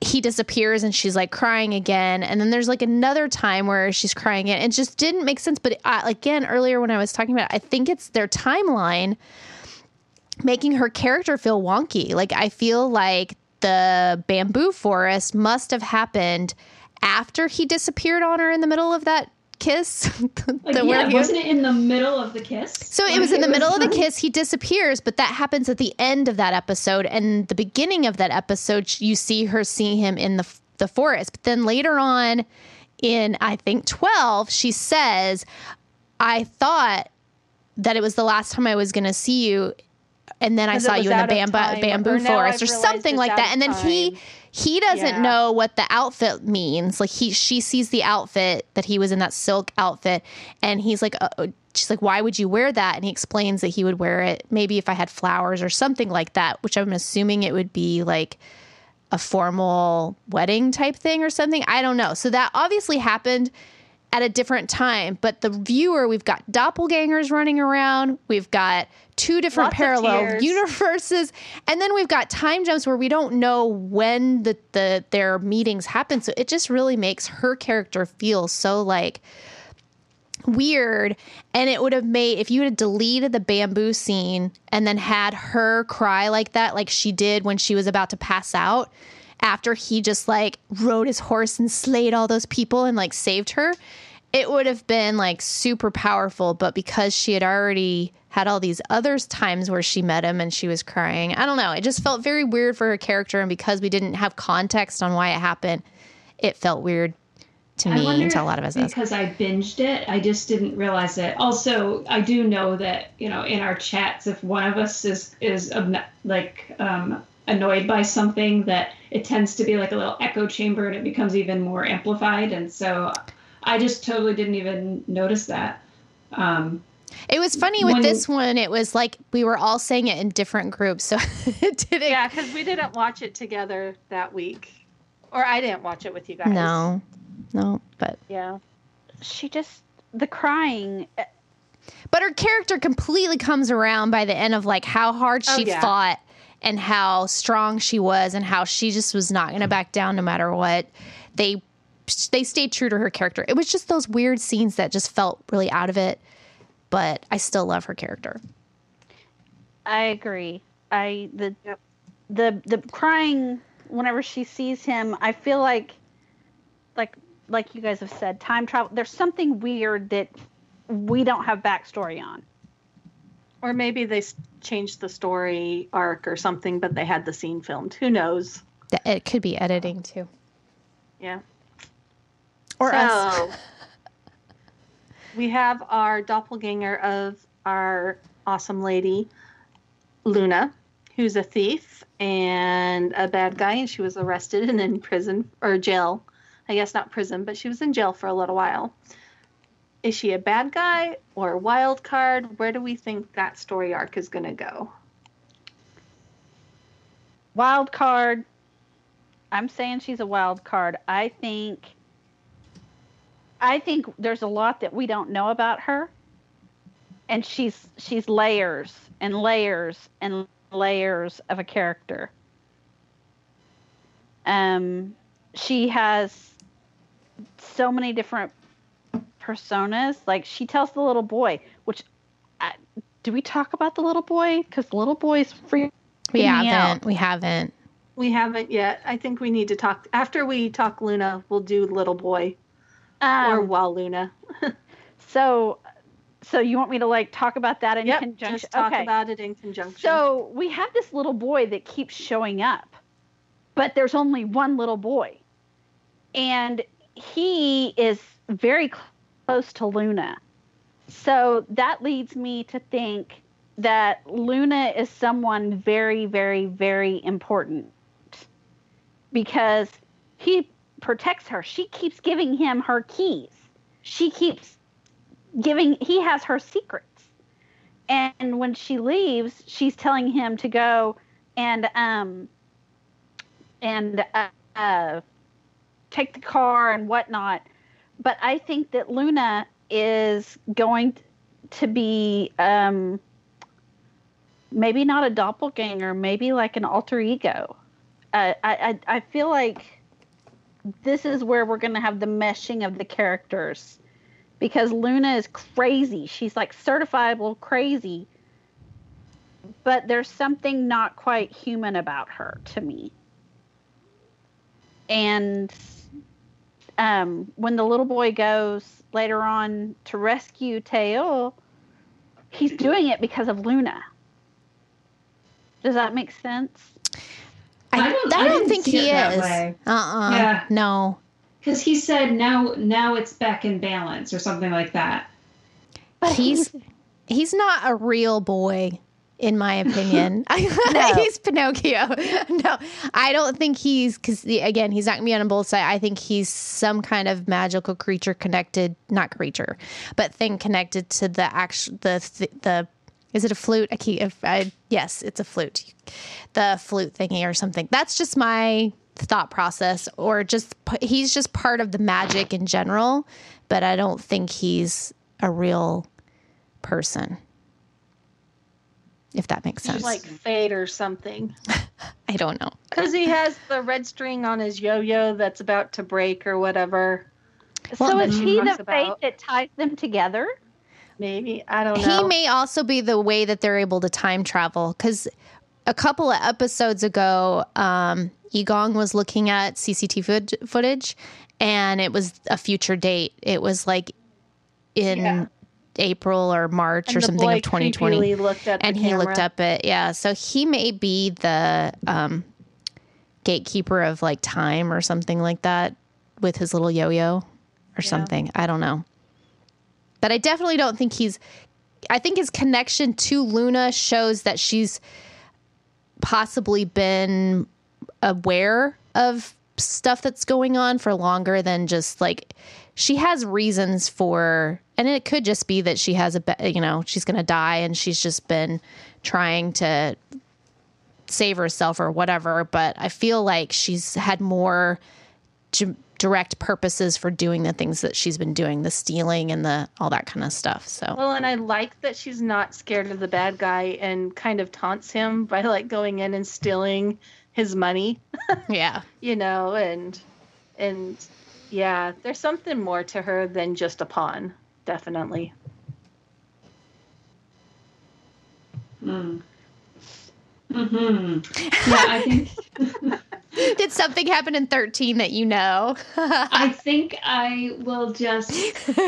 S4: he disappears and she's like crying again and then there's like another time where she's crying again it just didn't make sense but uh, again earlier when i was talking about it, i think it's their timeline making her character feel wonky like i feel like the bamboo forest must have happened after he disappeared on her in the middle of that kiss
S1: Like,
S4: The- where
S1: yeah, wasn't it in the middle of the kiss?
S4: so it was in the middle of the kiss. He disappears, but that happens at the end of that episode. And the beginning of that episode, you see her seeing him in the the forest. But then later on, in I think twelve, she says, "I thought that it was the last time I was going to see you." And then I saw you in the bamboo,
S2: time,
S4: bamboo
S2: or
S4: forest, or something like that. And then he
S2: time.
S4: he doesn't
S2: Yeah.
S4: know what the outfit means. Like he, she sees the outfit that he was in that silk outfit, and he's like, uh, uh, she's like, why would you wear that? And he explains that he would wear it maybe if I had flowers or something like that, which I'm assuming it would be like a formal wedding type thing or something. I don't know. So that obviously happened at a different time, but the viewer, we've got doppelgangers running around, we've got two different
S2: Lots
S4: parallel universes, and then we've got time jumps where we don't know when the, the their meetings happen. So it just really makes her character feel so like weird and it would have made if you had deleted the bamboo scene and then had her cry like that like she did when she was about to pass out after he just like rode his horse and slayed all those people and like saved her it would have been like super powerful. But because she had already had all these other times where she met him and she was crying i don't know. It just felt very weird for her character. And because we didn't have context on why it happened it felt weird to
S1: I
S4: me
S1: wonder
S4: and to a lot of us
S1: because I binged it. I just didn't realize it. Also, I do know that you know in our chats, if one of us is is like um, annoyed by something, that it tends to be like a little echo chamber, and it becomes even more amplified. And so, I just totally didn't even notice that. Um,
S4: It was funny with
S1: When-
S4: this one. It was like we were all saying it in different groups, so it didn't.
S2: Yeah, because we didn't watch it together that week, or I didn't watch it with you guys.
S4: No, no, but
S3: Yeah. She just the crying. uh,
S4: but her character completely comes around by the end of like how hard
S2: Oh,
S4: she
S2: yeah.
S4: fought and how strong she was and how she just was not going to back down no matter what. They they stayed true to her character. It was just those weird scenes that just felt really out of it, but I still love her character.
S3: I agree. I the
S2: Yep.
S3: the the crying whenever she sees him. I feel like like like you guys have said, time travel. There's something weird that we don't have backstory on.
S2: Or maybe they changed the story arc or something, but they had the scene filmed. Who knows?
S4: It could be editing too,
S2: Yeah.
S4: or us.
S2: we have our doppelganger of our awesome lady, Luna, who's a thief and a bad guy, and she was arrested and in prison or jail. I guess not prison, but she was in jail for a little while. Is she a bad guy or a wild card? Where do we think that story arc is going to go?
S3: Wild card. I'm saying she's a wild card. I think I think there's a lot that we don't know about her. And she's she's layers and layers and layers of a character. Um she has so many different personas. Like she tells the little boy, which I, do we talk about the little boy? Because the little boy's free.
S4: we
S3: me out.
S4: haven't. We haven't.
S2: We haven't yet. I think we need to talk after we talk Luna. We'll do Little Boy or
S3: Um,
S2: While Luna.
S3: So, so you want me to like talk about that in
S2: Yep,
S3: conjunction?
S2: just talk
S3: okay.
S2: about it in conjunction.
S3: So we have this little boy that keeps showing up, but there's only one little boy, and he is very close to Luna. So that leads me to think that Luna is someone very, very, very important because he protects her. She keeps giving him her keys. She keeps giving, he has her secrets. And when she leaves, she's telling him to go and, um, and, uh, uh, take the car and whatnot. But I think that Luna is going to be, um, maybe not a doppelganger, maybe like an alter ego. uh, I, I I feel like this is where we're going to have the meshing of the characters because Luna is crazy. She's like certifiable crazy. But there's something not quite human about her to me. And um, when the little boy goes later on to rescue Tae-eul, he's doing it because of Luna. Does that make sense?
S4: I,
S1: I don't-
S4: I
S1: I
S4: don't
S1: didn't
S4: think he
S1: is. that
S4: is.
S1: way.
S4: Uh-uh.
S1: Yeah.
S4: No.
S1: Because he said now now it's back in balance or something like that.
S3: But
S4: He's he's not a real boy in my opinion. He's Pinocchio. No, I don't think he's because again, he's not gonna be on both sides. I think he's some kind of magical creature connected, not creature, but thing connected to the actual the the. the is it a flute? A key? If I, yes, it's a flute. The flute thingy or something. That's just my thought process, or just he's just part of the magic in general. But I don't think he's a real person. If that makes sense.
S2: Like fate or something.
S4: I don't know.
S2: Because he has the red string on his yo-yo that's about to break or whatever.
S3: so is he the
S2: talks
S3: fate that ties them together?
S2: Maybe I don't know.
S4: He may also be the way that they're able to time travel because a couple of episodes ago, um, Lee Gon was looking at CCTV footage and it was a future date. It was like in
S1: Yeah.
S4: April or March
S2: And
S4: or something of 2020.
S2: looked at
S4: and he looked up at yeah so he may be the um gatekeeper of like time or something like that with his little yo-yo or something. I don't know. But i definitely don't think he's i think his connection to luna shows that she's possibly been aware of stuff that's going on for longer than just like she has reasons for and it could just be that she has a be- you know she's going to die and she's just been trying to save herself or whatever. But i feel like she's had more d- direct purposes for doing the things that she's been doing the stealing and the all that kind of stuff so.
S2: Well, and I like that she's not scared of the bad guy and kind of taunts him by like going in and stealing his money,
S4: yeah.
S2: You know, and and yeah, there's something more to her than just a pawn, definitely.
S1: Mm. Hmm. Yeah, I think
S4: did something happen in 13 that you know
S1: I think I will just.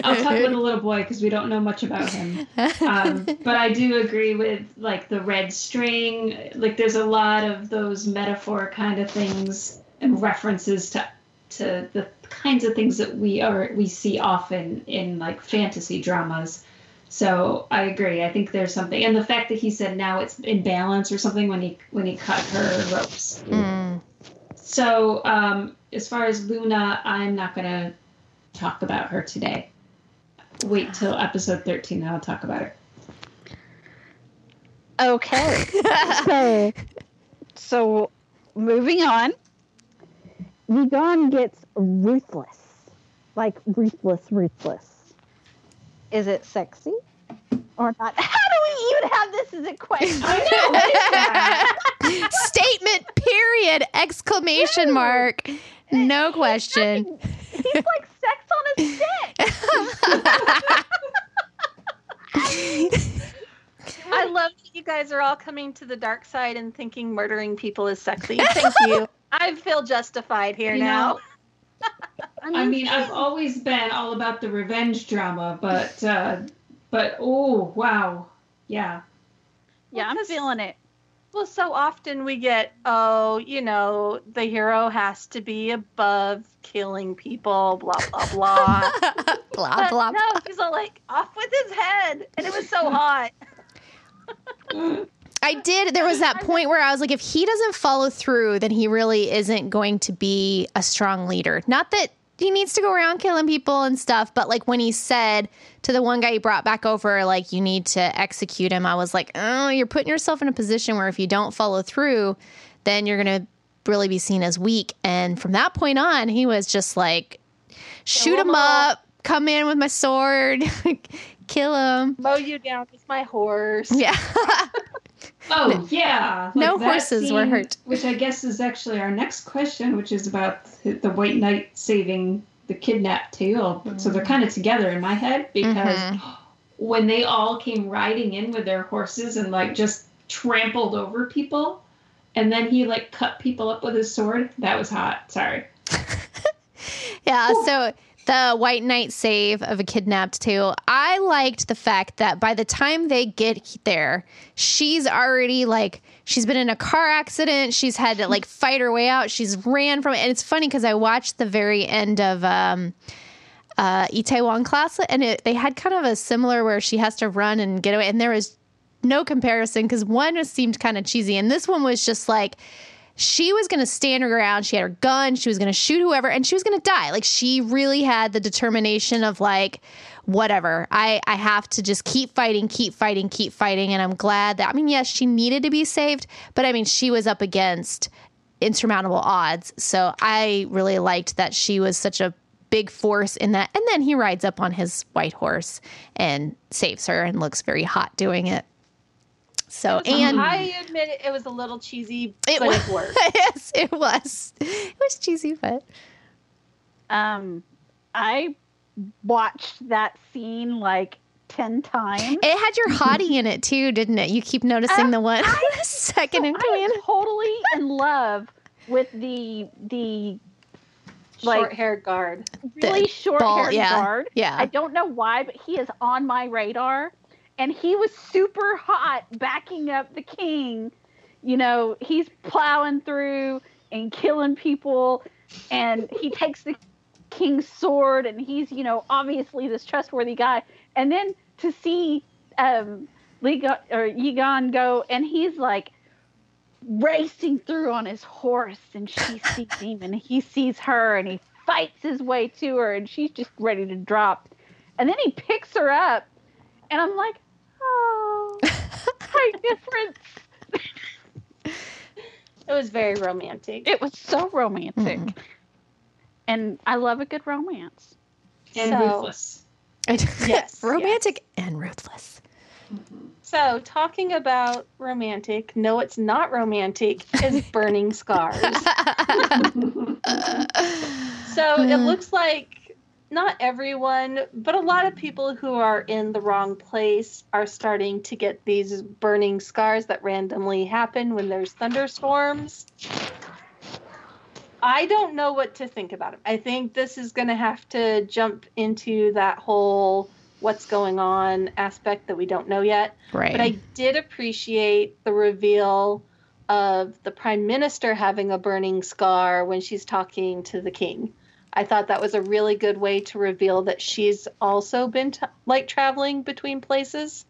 S1: I'll talk about the little boy because we don't know much about him. Um, but I do agree with like the red string. Like, there's a lot of those metaphor kind of things and references to to the kinds of things that we are we see often in like fantasy dramas. So I agree. I think there's something, and the fact that he said now it's in balance or something when he when he cut her ropes.
S4: Mm.
S1: So, um, as far as Luna, I'm not going to talk about her today. Wait till episode 13, then I'll talk about her.
S3: Okay. so, so moving on.
S5: Lee Gon gets ruthless. Like ruthless, ruthless.
S3: Is it sexy or not? How do we even have this as a question?
S1: I know. What is that?
S4: statement period exclamation mark no question
S3: He's like sex on a stick.
S2: I love that you guys are all coming to the dark side and thinking murdering people is sexy. Thank you. I feel justified here
S1: You
S2: now.
S1: know, I mean, I've always been all about the revenge drama, but uh, but oh wow, yeah,
S3: Yeah, I'm feeling it.
S2: Well, so often we get, oh, you know, the hero has to be above killing people, blah blah blah.
S4: blah
S2: but
S4: blah
S2: no, he's all like off with his head, and it was so hot.
S4: I did. There was that point where I was like, if he doesn't follow through, then he really isn't going to be a strong leader. Not that he needs to go around killing people and stuff, but like when he said to the one guy he brought back over, like, you need to execute him, I was like, oh, you're putting yourself in a position where if you don't follow through, then you're going to really be seen as weak. And from that point on, he was just like, shoot him
S2: up,
S4: come in with my sword, kill him.
S2: Mow you down with my horse.
S4: Yeah.
S1: Oh yeah,
S4: No
S1: that
S4: horses were hurt.
S1: Which I guess is actually our next question, which is about the White Knight saving the kidnapped Teal. So they're kind of together in my head because
S4: Mhm.
S1: when they all came riding in with their horses and like just trampled over people, and then he like cut people up with his sword. That was hot. Sorry.
S4: Yeah, so the White Knight save of a kidnapped too. I liked the fact that by the time they get there, she's already like she's been in a car accident. She's had to like fight her way out. She's ran from it, and it's funny because I watched the very end of um, uh, Itaewon class, and it, they had kind of a similar where she has to run and get away, and there was no comparison because one seemed kind of cheesy, and this one was just like she was going to stand her ground. She had her gun. She was going to shoot whoever, and she was going to die. Like she really had the determination of like, whatever. I I have to just keep fighting, keep fighting, keep fighting. And I'm glad that. I mean, yes, she needed to be saved, but I mean, she was up against insurmountable odds. So I really liked that she was such a big force in that. And then he rides up on his white horse and saves her and looks very hot doing it. So and
S2: I admit it, it was a little cheesy,
S4: It
S2: but
S4: was.
S2: it worked.
S4: yes, it was. It was cheesy, but
S3: Um, I watched that scene like ten times.
S4: it had your hottie in it too, didn't it? You keep noticing
S3: Um,
S4: the one
S3: I-
S4: second in
S3: I
S4: command.
S3: am totally in love with the the Like-
S2: Short haired guard.
S3: really short
S4: ball,
S3: haired
S4: yeah,
S3: guard.
S4: yeah.
S3: I don't know why, but he is on my radar. And he was super hot backing up the king. You know, he's plowing through and killing people. And he takes the king's sword and he's, you know, obviously this trustworthy guy. And then to see um Lee Gon or Yigon go and he's like racing through on his horse and she sees him and he sees her and he fights his way to her and she's just ready to drop. And then he picks her up and I'm like, oh, height difference.
S2: It was very romantic.
S3: It was so romantic.
S4: Mhm.
S3: And I love a good romance.
S1: And
S2: So-
S1: ruthless.
S2: Yes,
S4: romantic and ruthless.
S2: So, talking about romantic, no, it's not romantic, is burning scars. So, it looks like not everyone, but a lot of people who are in the wrong place are starting to get these burning scars that randomly happen when there's thunderstorms. I don't know what to think about it. I think this is going to have to jump into that whole what's going on aspect that we don't know yet.
S4: right.
S2: But I did appreciate the reveal of the prime minister having a burning scar when she's talking to the king. I thought that was a really good way to reveal that she's also been t- like traveling between places.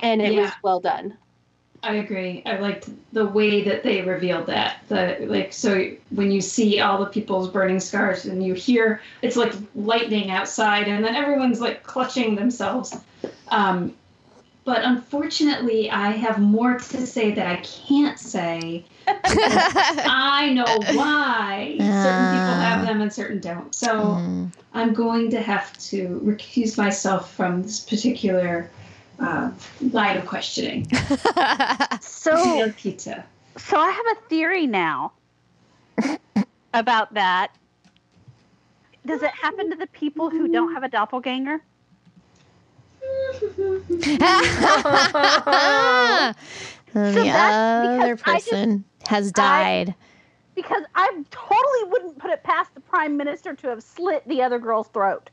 S2: And it was well done.
S1: I agree. I liked the way that they revealed that. The like so when you see all the people's burning scars and you hear it's like lightning outside and then everyone's like clutching themselves. Um, but unfortunately, I have more to say that I can't say. I know why certain people have them and certain don't. So
S4: Mm.
S1: I'm going to have to recuse myself from this particular uh, line of questioning.
S3: So
S1: pizza.
S3: so I have a theory now about that. Does it happen to the people who don't have a doppelganger?
S4: the
S3: that's because
S4: other
S3: I just-
S4: person has died.
S3: Because I totally wouldn't put it past the prime minister to have slit the other girl's throat.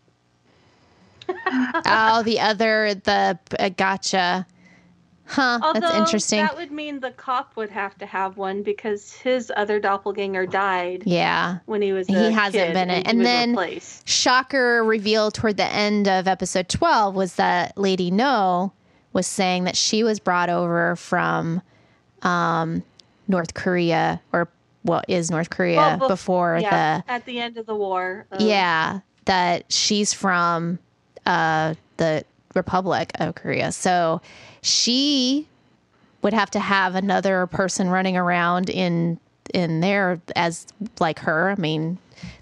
S4: oh, the other, the uh, gotcha. Huh,
S2: Although
S4: that's interesting.
S2: that would mean the cop would have to have one because his other doppelganger died
S4: yeah.
S2: when he was
S4: He hasn't been it.
S2: he
S4: And then-
S2: replaced.
S4: Shocker reveal toward the end of episode 12 was that Lady No was saying that she was brought over from um, North Korea or what is North Korea
S2: Well, bef-
S4: before
S2: yeah, at the end of the war.
S4: the
S2: um,
S4: yeah that she's from uh, the Republic of Korea. So she would have to have another person running around in in there as like her. I mean,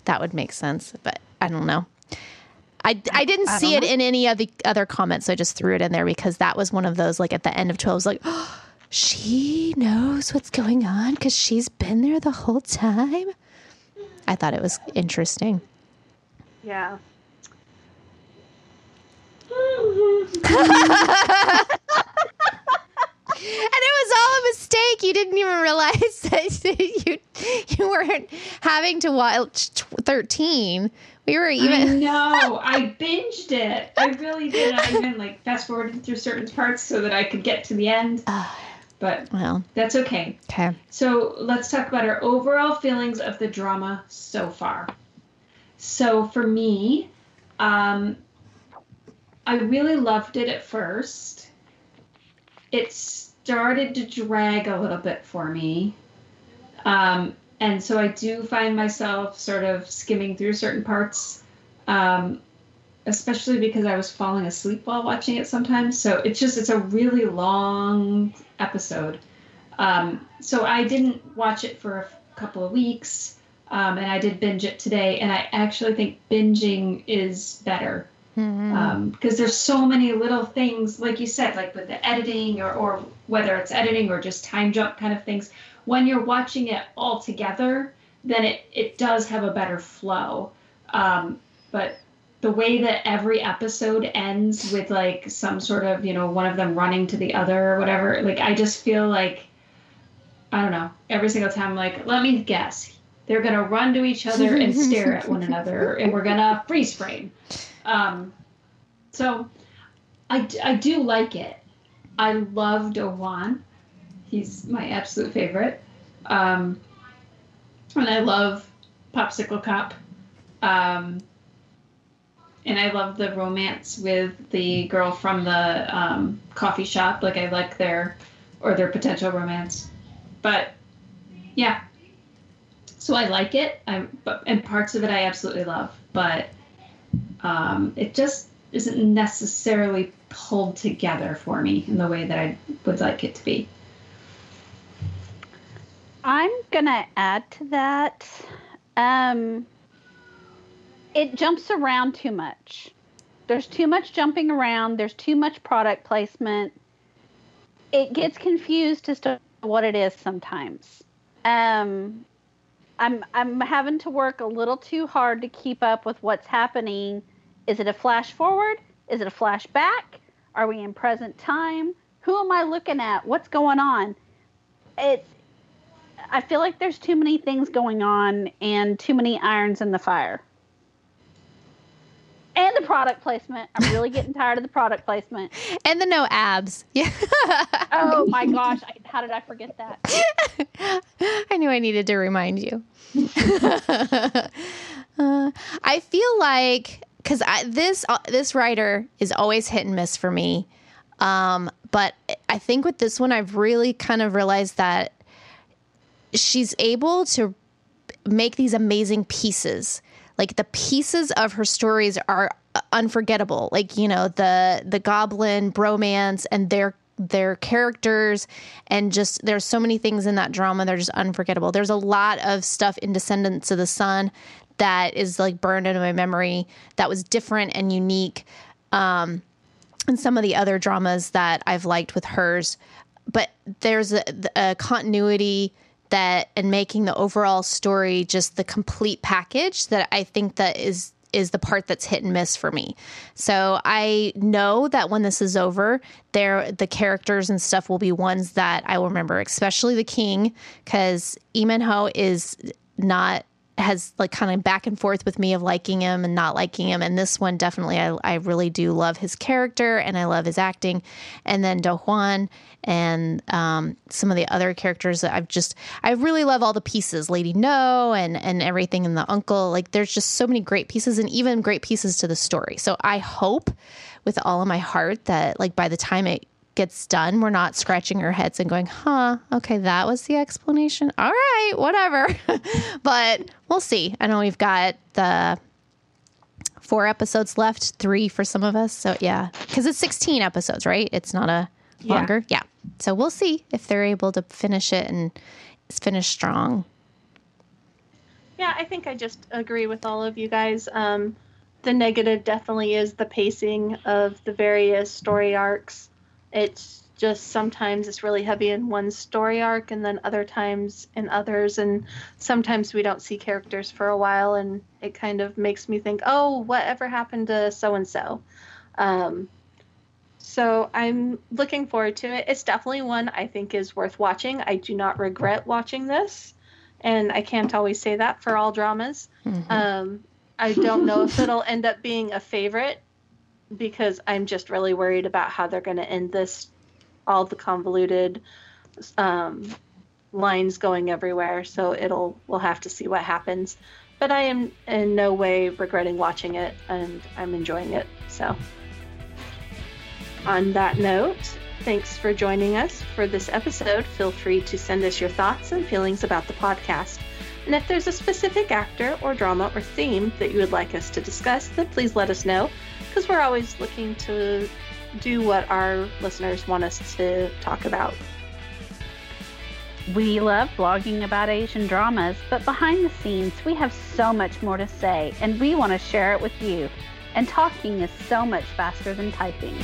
S4: that would make sense, but I don't know. I, I didn't
S3: I
S4: see
S3: don't
S4: it in any of the other comments, so I just threw it in there because that was one of those like at the end of twelve, I was like, she knows what's going on because she's been there the whole time. I thought it was interesting.
S2: Yeah.
S4: And it was all a mistake. You didn't even realize that you you weren't having to watch t- 13. We were even
S1: know. I binged it. I really did. I even like fast forwarded through certain parts so that I could get to the end. But
S4: well,
S1: that's okay.
S4: okay.
S1: So let's talk about our overall feelings of the drama so far. So for me, um, I really loved it at first. It started to drag a little bit for me. Um, and so I do find myself sort of skimming through certain parts, um, especially because I was falling asleep while watching it sometimes. So it's just, it's a really long episode. Um, so I didn't watch it for a couple of weeks, um, and I did binge it today. And I actually think binging is better Because there's so many little things, like you said, like with the editing or, or whether it's editing or just time jump kind of things. When you're watching it all together, then it, it does have a better flow. Um, but the way that every episode ends with like some sort of, you know, one of them running to the other or whatever, like I just feel like, I don't know, every single time, like, let me guess. They're going to run to each other and stare at one another, and we're going to freeze frame. Um, so I, I do like it. I love Dohwan. He's my absolute favorite. Um, and I love Popsicle Cop. Um, and I love the romance with the girl from the um, coffee shop. Like I like their or their potential romance. But yeah. So I like it. I but and parts of it I absolutely love. But um, it just isn't necessarily pulled together for me in the way that I would like it to be.
S3: I'm gonna add to that. Um, it jumps around too much. There's too much jumping around. There's too much product placement. It gets confused as to what it is sometimes. Um, I'm I'm having to work a little too hard to keep up with what's happening. Is it a flash forward? Is it a flashback? Are we in present time? Who am I looking at? What's going on? It I feel like there's too many things going on and too many irons in the fire. And the product placement. I'm really getting tired of the product placement.
S4: And the no abs. Yeah.
S3: Oh my gosh, I, how did I forget that?
S4: I knew I needed to remind you. Uh, I feel like because this uh, this writer is always hit and miss for me, um, but I think with this one I've really kind of realized that she's able to make these amazing pieces. Like the pieces of her stories are unforgettable. Like you know the the goblin bromance and their their characters and just there's so many things in that drama they're just unforgettable. There's a lot of stuff in Descendants of the Sun that is like burned into my memory that was different and unique. Um, and some of the other dramas that I've liked with hers, but there's a, a continuity that and making the overall story just the complete package that I think that is is the part that's hit and miss for me. So I know that when this is over, there the characters and stuff will be ones that I will remember, especially the king, because Lee Min-ho is not has like kind of back and forth with me of liking him and not liking him. And this one definitely I, I really do love his character and I love his acting. And then Dohwan and um, some of the other characters that I've just I really love all the pieces, Lady No and and everything and the uncle. Like there's just so many great pieces and even great pieces to the story. So I hope with all of my heart that like by the time it gets done, we're not scratching our heads and going, huh, okay, that was the explanation. All right, whatever. but we'll see. I know we've got the four episodes left, three for some of us. So yeah, because it's 16 episodes, right? It's not a
S2: Yeah.
S4: longer. Yeah. So we'll see if they're able to finish it and finish strong.
S2: Yeah, I think I just agree with all of you guys. Um, the negative definitely is the pacing of the various story arcs. It's just sometimes it's really heavy in one story arc and then other times in others and sometimes we don't see characters for a while and it kind of makes me think oh whatever happened to so and so so i'm looking forward to it. It's definitely one i think is worth watching. I do not regret watching this and i can't always say that for all dramas. Um, i don't know if it'll end up being a favorite because i'm just really worried about how they're going to end this all the convoluted um, lines going everywhere. So it'll we'll have to see what happens. But I am in no way regretting watching it, and I'm enjoying it. So on that note, thanks for joining us for this episode. Feel free to send us your thoughts and feelings about the podcast. And if there's a specific actor or drama or theme that you would like us to discuss, then please let us know because we're always looking to do what our listeners want us to talk about.
S3: We love blogging about Asian dramas, but behind the scenes, we have so much more to say, and we want to share it with you. And talking is so much faster than typing.